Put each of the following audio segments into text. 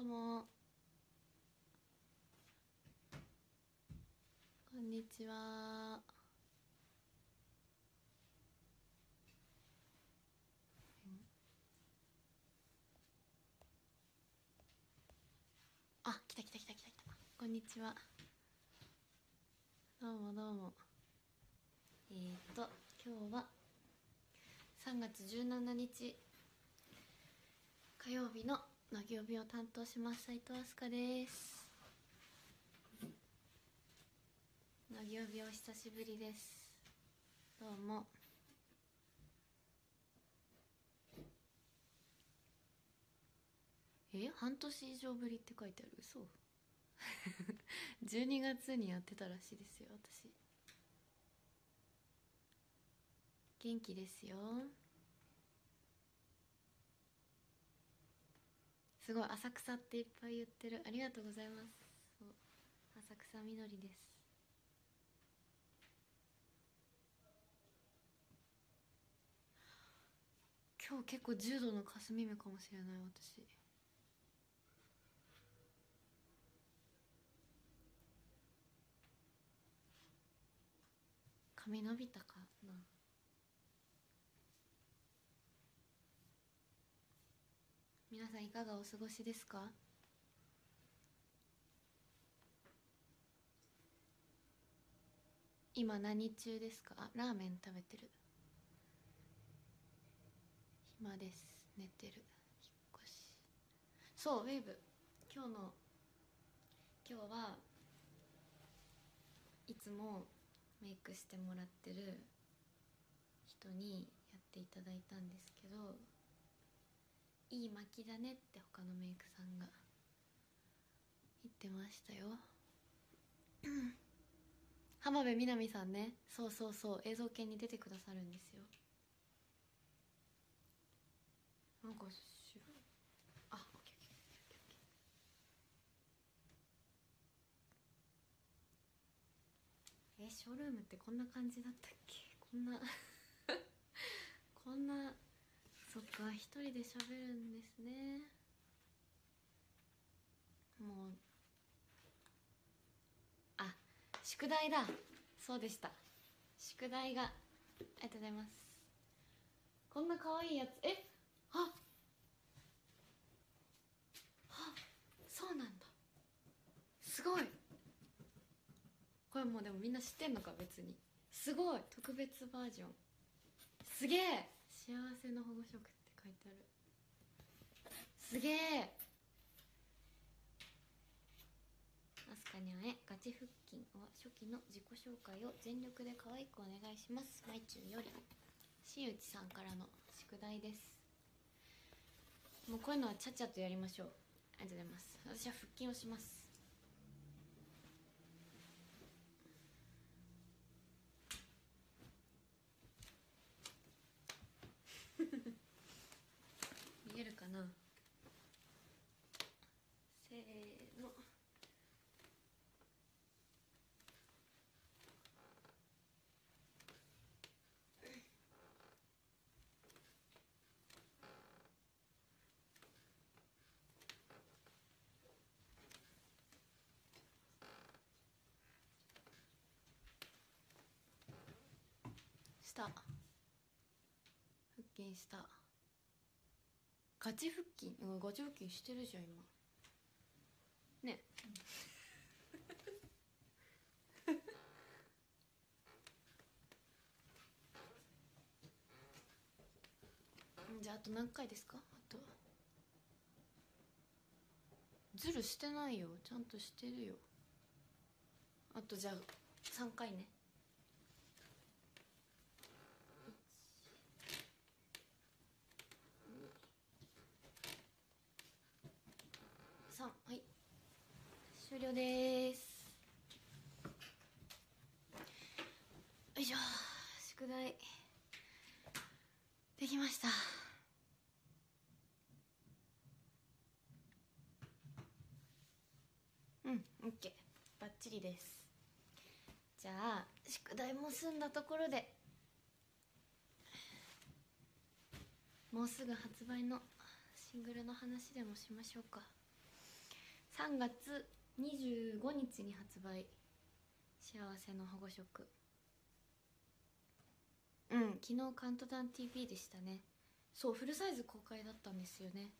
どうも。こんにちは。あ来た来た来た来た。来たこんにちは。どうもどうも。えー、っと今日は3月17日火曜日のなぎ帯を担当します斉藤飛鳥です。なぎ帯お久しぶりです。どうも。え半年以上ぶりって書いてある？嘘。12月にやってたらしいですよ私。元気ですよ。すごい浅草っていっぱい言ってる。ありがとうございます。浅草みどりです。今日結構重度の霞目かもしれない私。髪伸びたかな皆さんいかがお過ごしですか？今何中ですか？あラーメン食べてる。暇です。寝てる。引っ越し。そうウェーブ。今日の今日はいつもメイクしてもらってる人にやっていただいたんですけどいい巻きだねって他のメイクさんが言ってましたよ。浜辺美波さんね。そうそうそう。映像系に出てくださるんですよ。なんか白い。あオッケーオッケーオッケーえショールームってこんな感じだったっけ？こんな こんなそっか一人で喋るんですね。もうあ宿題だ。そうでした。宿題がありがとうございます。こんな可愛いやつ。えああそうなんだ。すごい。これもうでもみんな知ってんのか別に。すごい。特別バージョン。すげえ。幸せの保護色って書いてある。すげえ。アスカに会えガチ腹筋は初期の自己紹介を全力で可愛くお願いします。まいちゅんより新内さんからの宿題です。もうこういうのはちゃっちゃとやりましょう。ありがとうございます。私は腹筋をします見えるかなせーのした腹筋した。ガチ腹筋うんガチ腹筋してるじゃん今。ね、じゃああと何回ですか？あと。ズルしてないよ。ちゃんとしてるよ。あとじゃあ3回ね3はいです。よいしょ。宿題できました。うんオッケー。バッチリです。じゃあ宿題も済んだところで。もうすぐ発売のシングルの話でもしましょうか。3月25日に発売。幸せの保護色。うん。昨日カウントダウン TV でしたね。そうフルサイズ公開だったんですよね「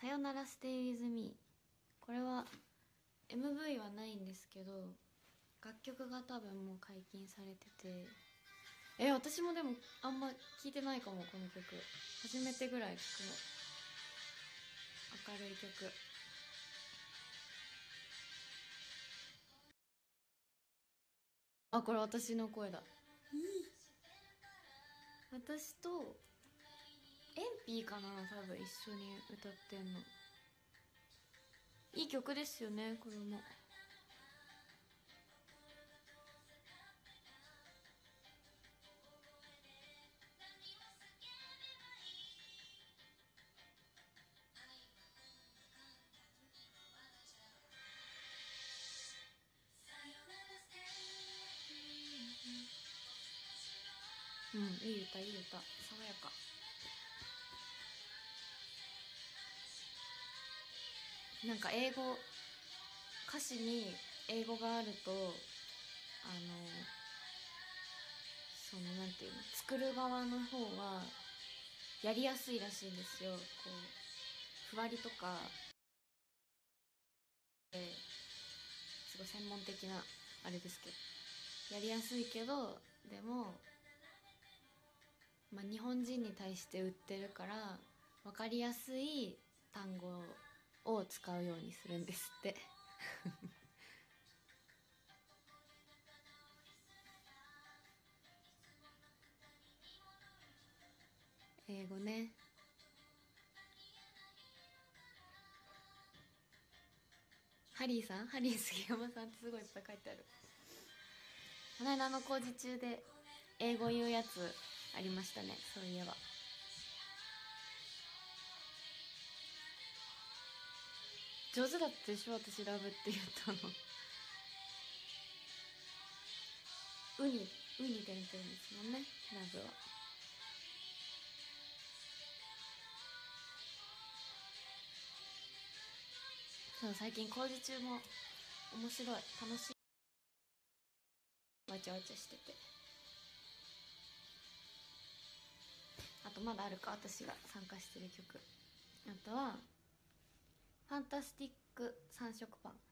さよならステイ・ウィズ・ミー」これは MV はないんですけど楽曲が多分もう解禁されてて。え私もでもあんま聞いてないかもこの曲。初めてぐらい聴くの。明るい曲。あこれ私の声だ。私とエンピーかな多分一緒に歌ってんの。いい曲ですよねこれも。うんいい歌いい歌。爽やか。なんか英語歌詞に英語があるとあのそのなんていうの作る側の方はやりやすいらしいんですよ。こうふわりとかすごい専門的なあれですけどやりやすいけどでも、まあ、日本人に対して売ってるから分かりやすい単語を使うようにするんですって。英語ね。ハリーさん？ハリー杉山さんってすごいいっぱい書いてある。この間の工事中で英語言うやつありましたね。そういえば。上手だったでしょ私ラブって言ったの。ウニウニてんてるんですもんねラブは。そう最近工事中も面白い楽しい。わちゃわちゃしてて。あとまだあるか私が参加してる曲。あとはファンタスティック3色パン。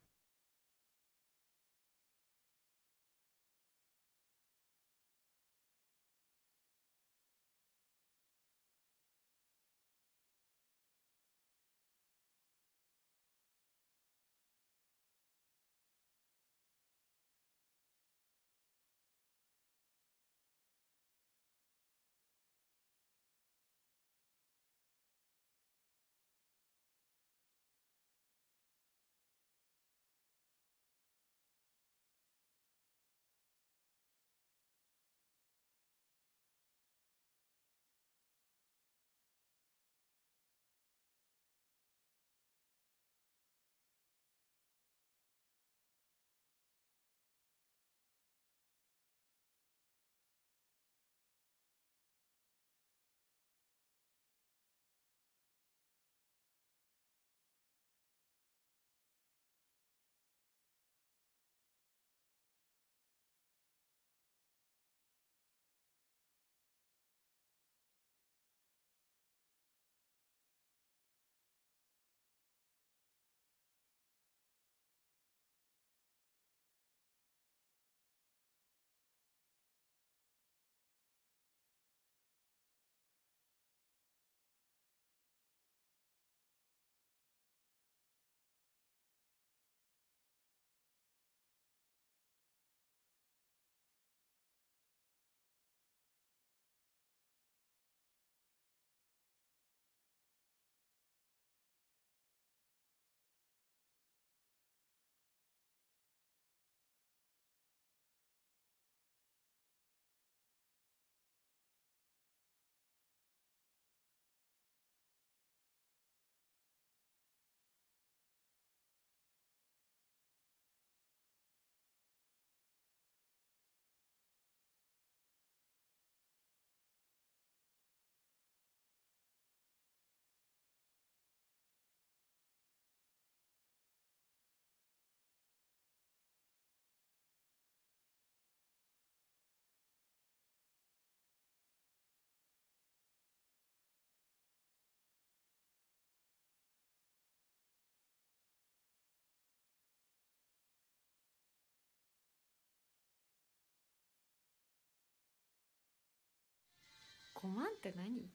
5万って何？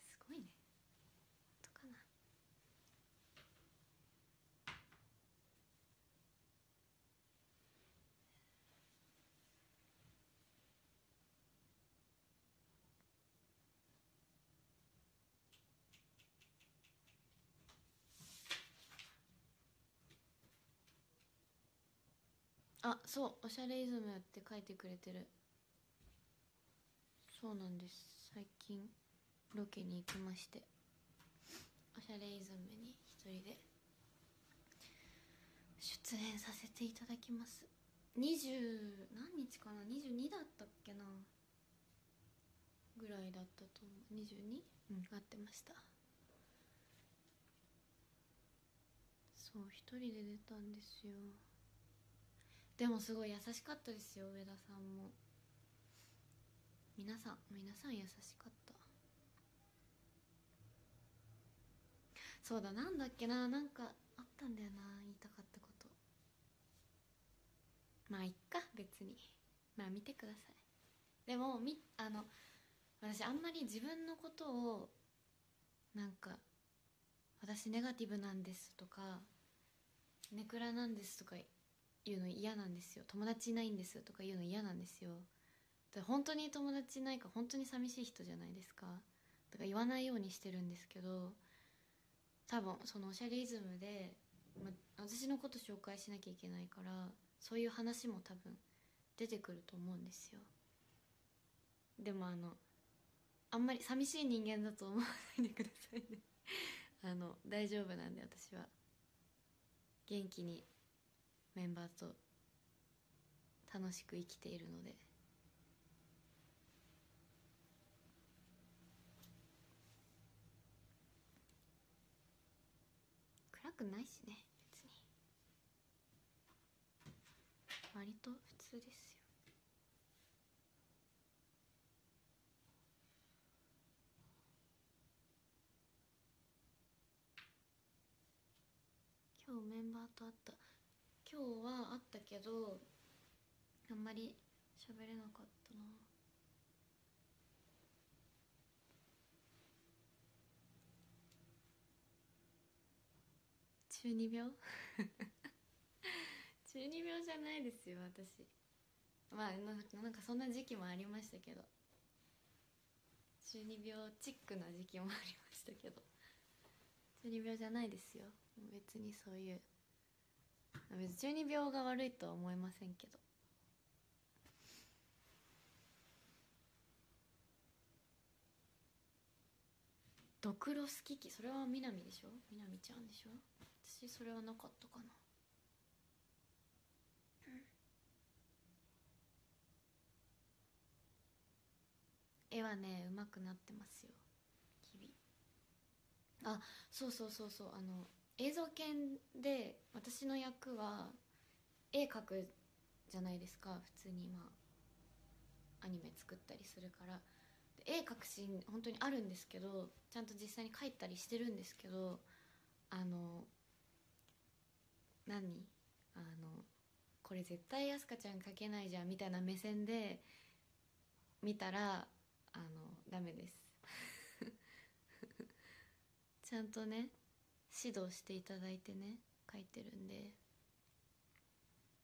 すごいね。本当かな。あそう。おしゃれイズムって書いてくれてる。そうなんです最近ロケに行きましておしゃれイズムに一人で出演させていただきます。20何日かな？22だったっけな？ぐらいだったと思う。22? うん合ってました。そう一人で出たんですよ。でもすごい優しかったですよ上田さんも。皆さん皆さん優しかった。そうだなんだっけな。なんかあったんだよな言いたかったこと。まあいっか別に。まあ見てください。でもみあの私あんまり自分のことをなんか私ネガティブなんですとかネクラなんですとか言うの嫌なんですよ。友達いないんですとか言うの嫌なんですよ。で本当に友達いないか本当に寂しい人じゃないですか。だから言わないようにしてるんですけど多分そのおしゃれイズムでま、私のこと紹介しなきゃいけないからそういう話も多分出てくると思うんですよ。でもあのあんまり寂しい人間だと思わないでくださいね。あの大丈夫なんで私は。元気にメンバーと楽しく生きているので。くないしね別に。割と普通ですよ。今日メンバーと会った。今日は会ったけどあんまり喋れなかったな中二病中二病じゃないですよ私。まあなんかそんな時期もありましたけど。中二病チックな時期もありましたけど。中二病じゃないですよ。別にそういう。別に中二病が悪いとは思いませんけど。ドクロ好き機それは南でしょ？南ちゃんでしょ？私それはなかったかな。絵はねうまくなってますよ。日々。あそうそうそうそう。あの映像研で私の役は絵描くじゃないですか。普通にまあアニメ作ったりするから。絵描くシーン本当にあるんですけどちゃんと実際に描いたりしてるんですけどあの何？あのこれ絶対やすかちゃん描けないじゃんみたいな目線で見たらあのダメです。ちゃんとね指導していただいてね書いてるんで。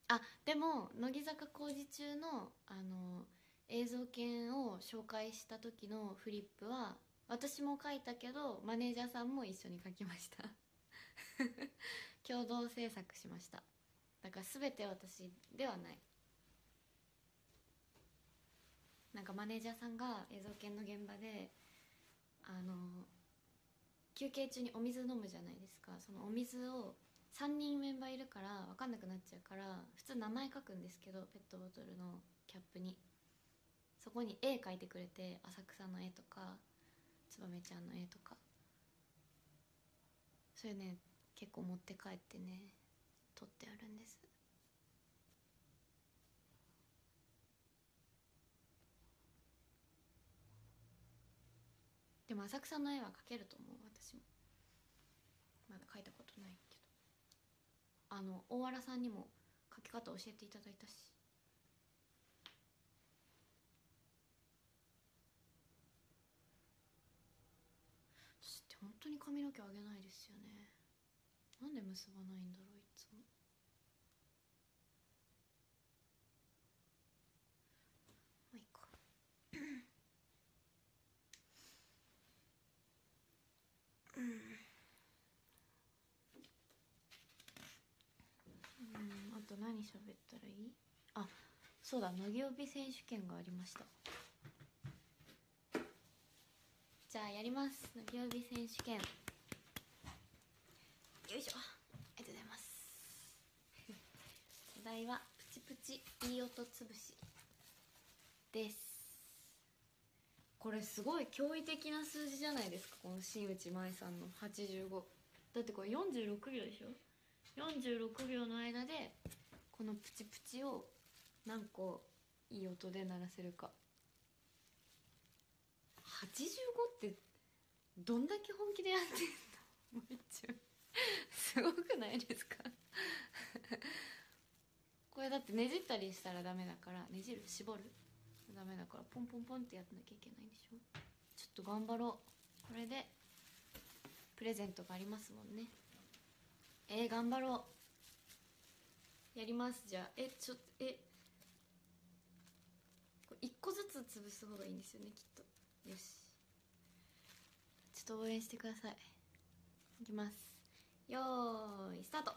あでも乃木坂工事中のあの映像研を紹介した時のフリップは私も書いたけどマネージャーさんも一緒に書きました。共同制作しました。だから全て私ではない。なんかマネージャーさんが映像研の現場であの休憩中にお水飲むじゃないですか。そのお水を3人メンバーいるから分かんなくなっちゃうから普通名前書くんですけどペットボトルのキャップに。そこに絵描いてくれて浅草の絵とかつばめちゃんの絵とか。それね結構持って帰ってね撮ってあるんです。でも浅草の絵は描けると思う私も。まだ描いたことないけど。あの大原さんにも描き方教えていただいたし。私って本当に髪の毛上げないですよね。なんで結ばないんだろういつも。まあいいか。うん。あと何喋ったらいい？あそうだ乃木帯選手権がありました。じゃあやります。乃木帯選手権。よいしょ。ありがとうございます。お題はプチプチいい音つぶしです。これすごい驚異的な数字じゃないですか？この新内舞さんの85だってこれ46秒でしょ？46秒の間でこのプチプチを何個いい音で鳴らせるか。85ってどんだけ本気でやってんの？もう一応すごくないですか？これだってねじったりしたらダメだからねじる絞る？ダメだからポンポンポンってやってなきゃいけないんでしょ？ちょっと頑張ろう。これでプレゼントがありますもんね。えー、頑張ろう。やります。じゃあえちょっとえ。これ1個ずつ潰す方がいいんですよねきっと。よし。ちょっと応援してください。いきます。よーいスタート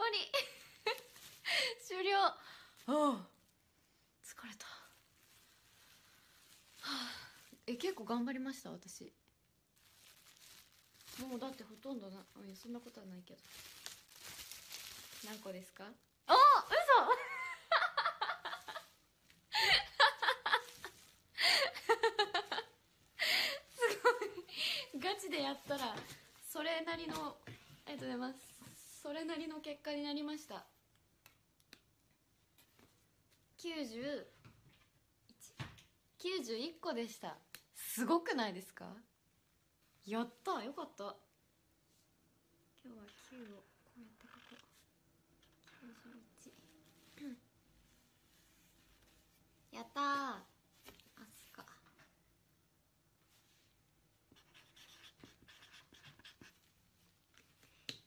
終わり終了あ疲れた、はあ、え結構頑張りました私。もうだってほとんどなうんそんなことはないけど。何個ですか？あ嘘！すごい。ガチでやったらそれなりのありがとうございます。それなりの結果になりました。90 91個でした。すごくないですか？やったよかった。今日は9をこうやって書こう。91やったー。あすか。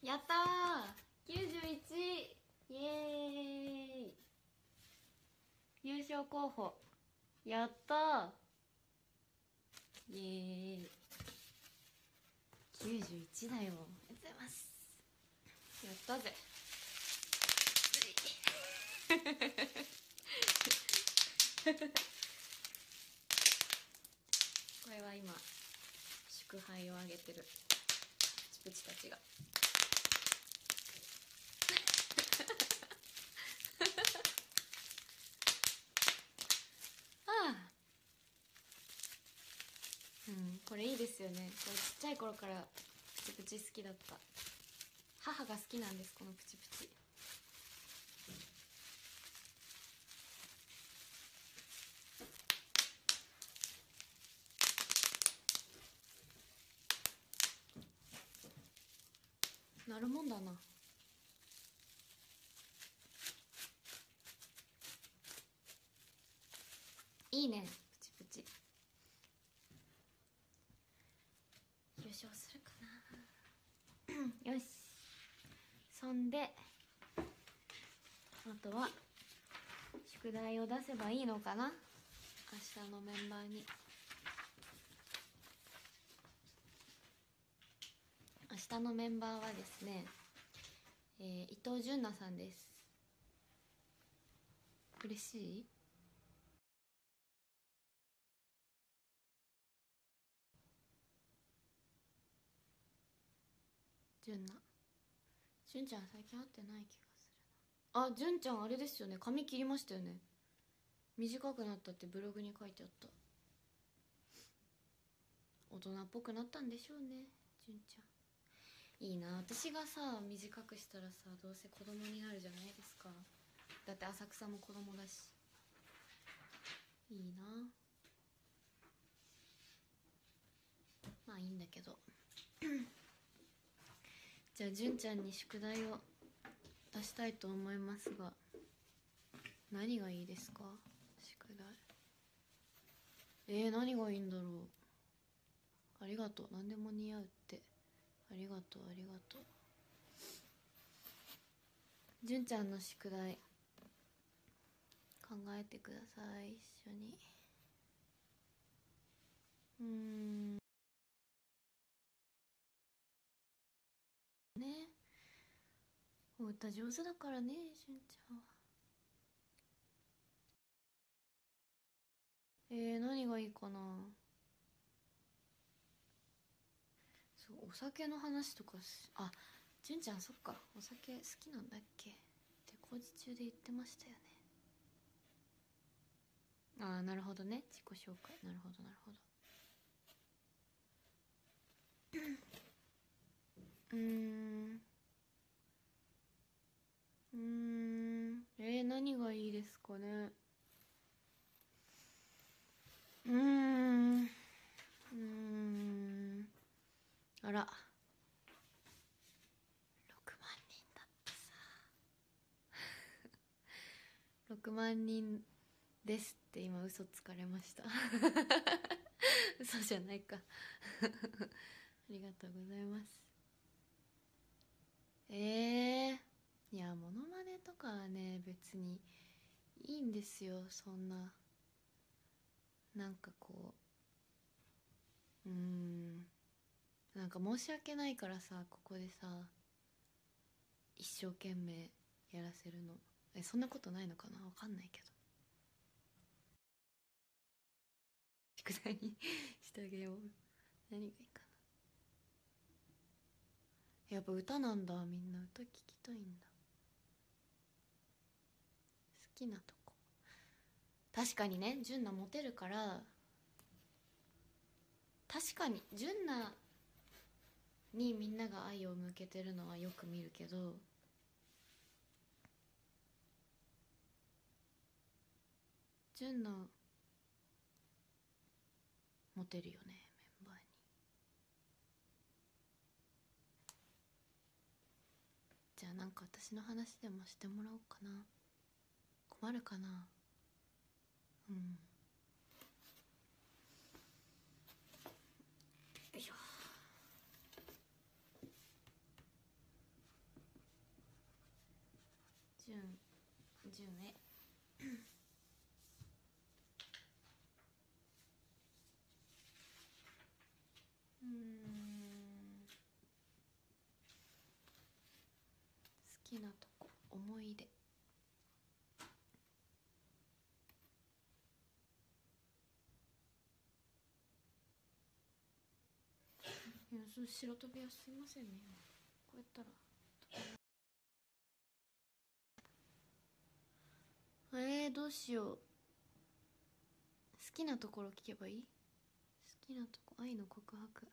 やったー91イエーイ優勝候補。やったー。イエーイ91だよ。ありがとうございます。やったぜ。これは今祝杯をあげてる。プチプチたちがああうんこれいいですよね。ちっちゃい頃からプチプチ好きだった。母が好きなんですこのプチプチ。なるもんだないいねプチプチ優勝するかなよしそんであとは宿題を出せばいいのかな？明日のメンバーに。明日のメンバーはですね、えー伊藤純奈さんです。嬉しい？純奈。純ちゃん最近会ってない気がするな。あ純ちゃんあれですよね。髪切りましたよね。短くなったってブログに書いてあった。大人っぽくなったんでしょうね純ちゃん。いいな。私がさ短くしたらさどうせ子供になるじゃないですか。だって浅草も子供だし。いいな。まあいいんだけど。じゃあ純ちゃんに宿題を出したいと思いますが何がいいですか？宿題。えー、何がいいんだろう？ありがとう。何でも似合うって。ありがとうありがとう。純ちゃんの宿題。考えてください。一緒に。うーんねお歌上手だからね純ちゃんは。えー、何がいいかな。そうお酒の話とかしあ純ちゃんそっかお酒好きなんだっけ。って工事中で言ってましたよね。ああなるほどね。自己紹介。なるほどなるほど。うん。うーん。えー、何がいいですかね？うーん。うーん。あら。6万人だってさ。6万人ですって今嘘つかれました。嘘じゃないか。ありがとうございます。ええー、いやモノマネとかはね別にいいんですよそんな。なんかこううん。なんか申し訳ないからさここでさ一生懸命やらせるの。えそんなことないのかな？わかんないけど。宿題にしてあげよう何がいいかな？やっぱ歌なんだみんな。歌聞きたいんだ。きなとこ。確かにね純奈モテるから確かに純奈にみんなが愛を向けてるのはよく見るけど純奈モテるよねメンバーに。じゃあなんか私の話でもしてもらおうかな。困るかな。うん。よいしょ。純純へうん好きなとこ思い出いやそう白飛びはすいませんね。こうやったら。えー、どうしよう。好きなところ聞けばいい？好きなとこ愛の告白。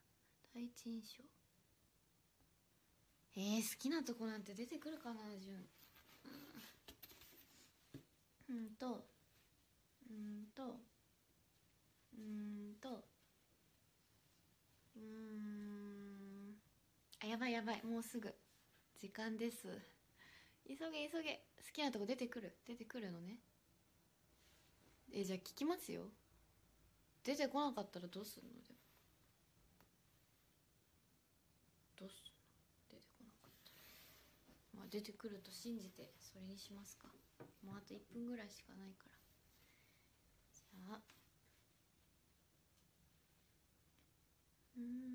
第一印象。えー、好きなとこなんて出てくるかな純うんうんと。うんと。うんと。うん。あやばいやばいもうすぐ。時間です。急げ急げ。好きなとこ出てくる。出てくるのね。えじゃあ聞きますよ。出てこなかったらどうすんの？でも。どうすんの？出てこなかったら。まあ出てくると信じてそれにしますか。もうあと1分ぐらいしかないから。じゃあ。うん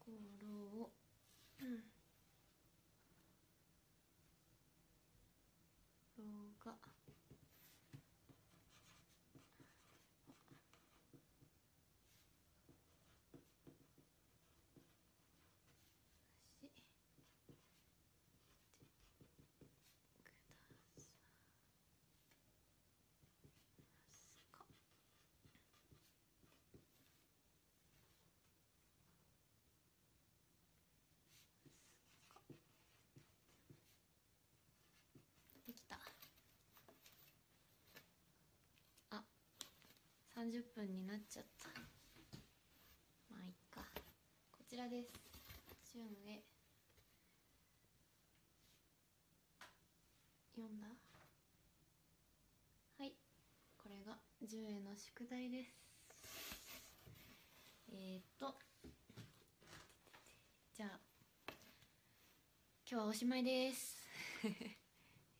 ところを。うんろがしくださますかできたあ30分になっちゃった。まあいっか。こちらです。純へ。読んだ？はい。これが純への宿題です。えー、っと。じゃあ今日はおしまいです。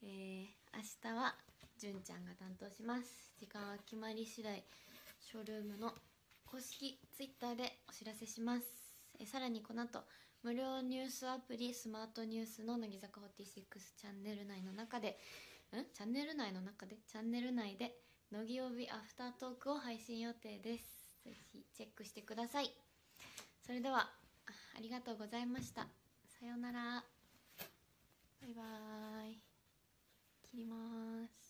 えー、明日は純ちゃんが担当します。時間は決まり次第。ショールームの公式ツイッターでお知らせします。えさらにこの後無料ニュースアプリスマートニュースの乃木坂46チャンネル内の中でん？チャンネル内の中で？チャンネル内で乃木曜日アフタートークを配信予定です。ぜひチェックしてください。それではありがとうございました。さようなら。バイバーイ。切ります。